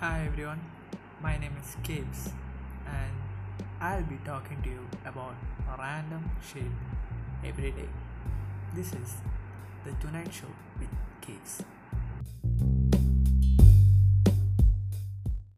Hi everyone, my name is Kaevs and I'll be talking to you about random shit every day. This is the Tonight Show with Kaevs.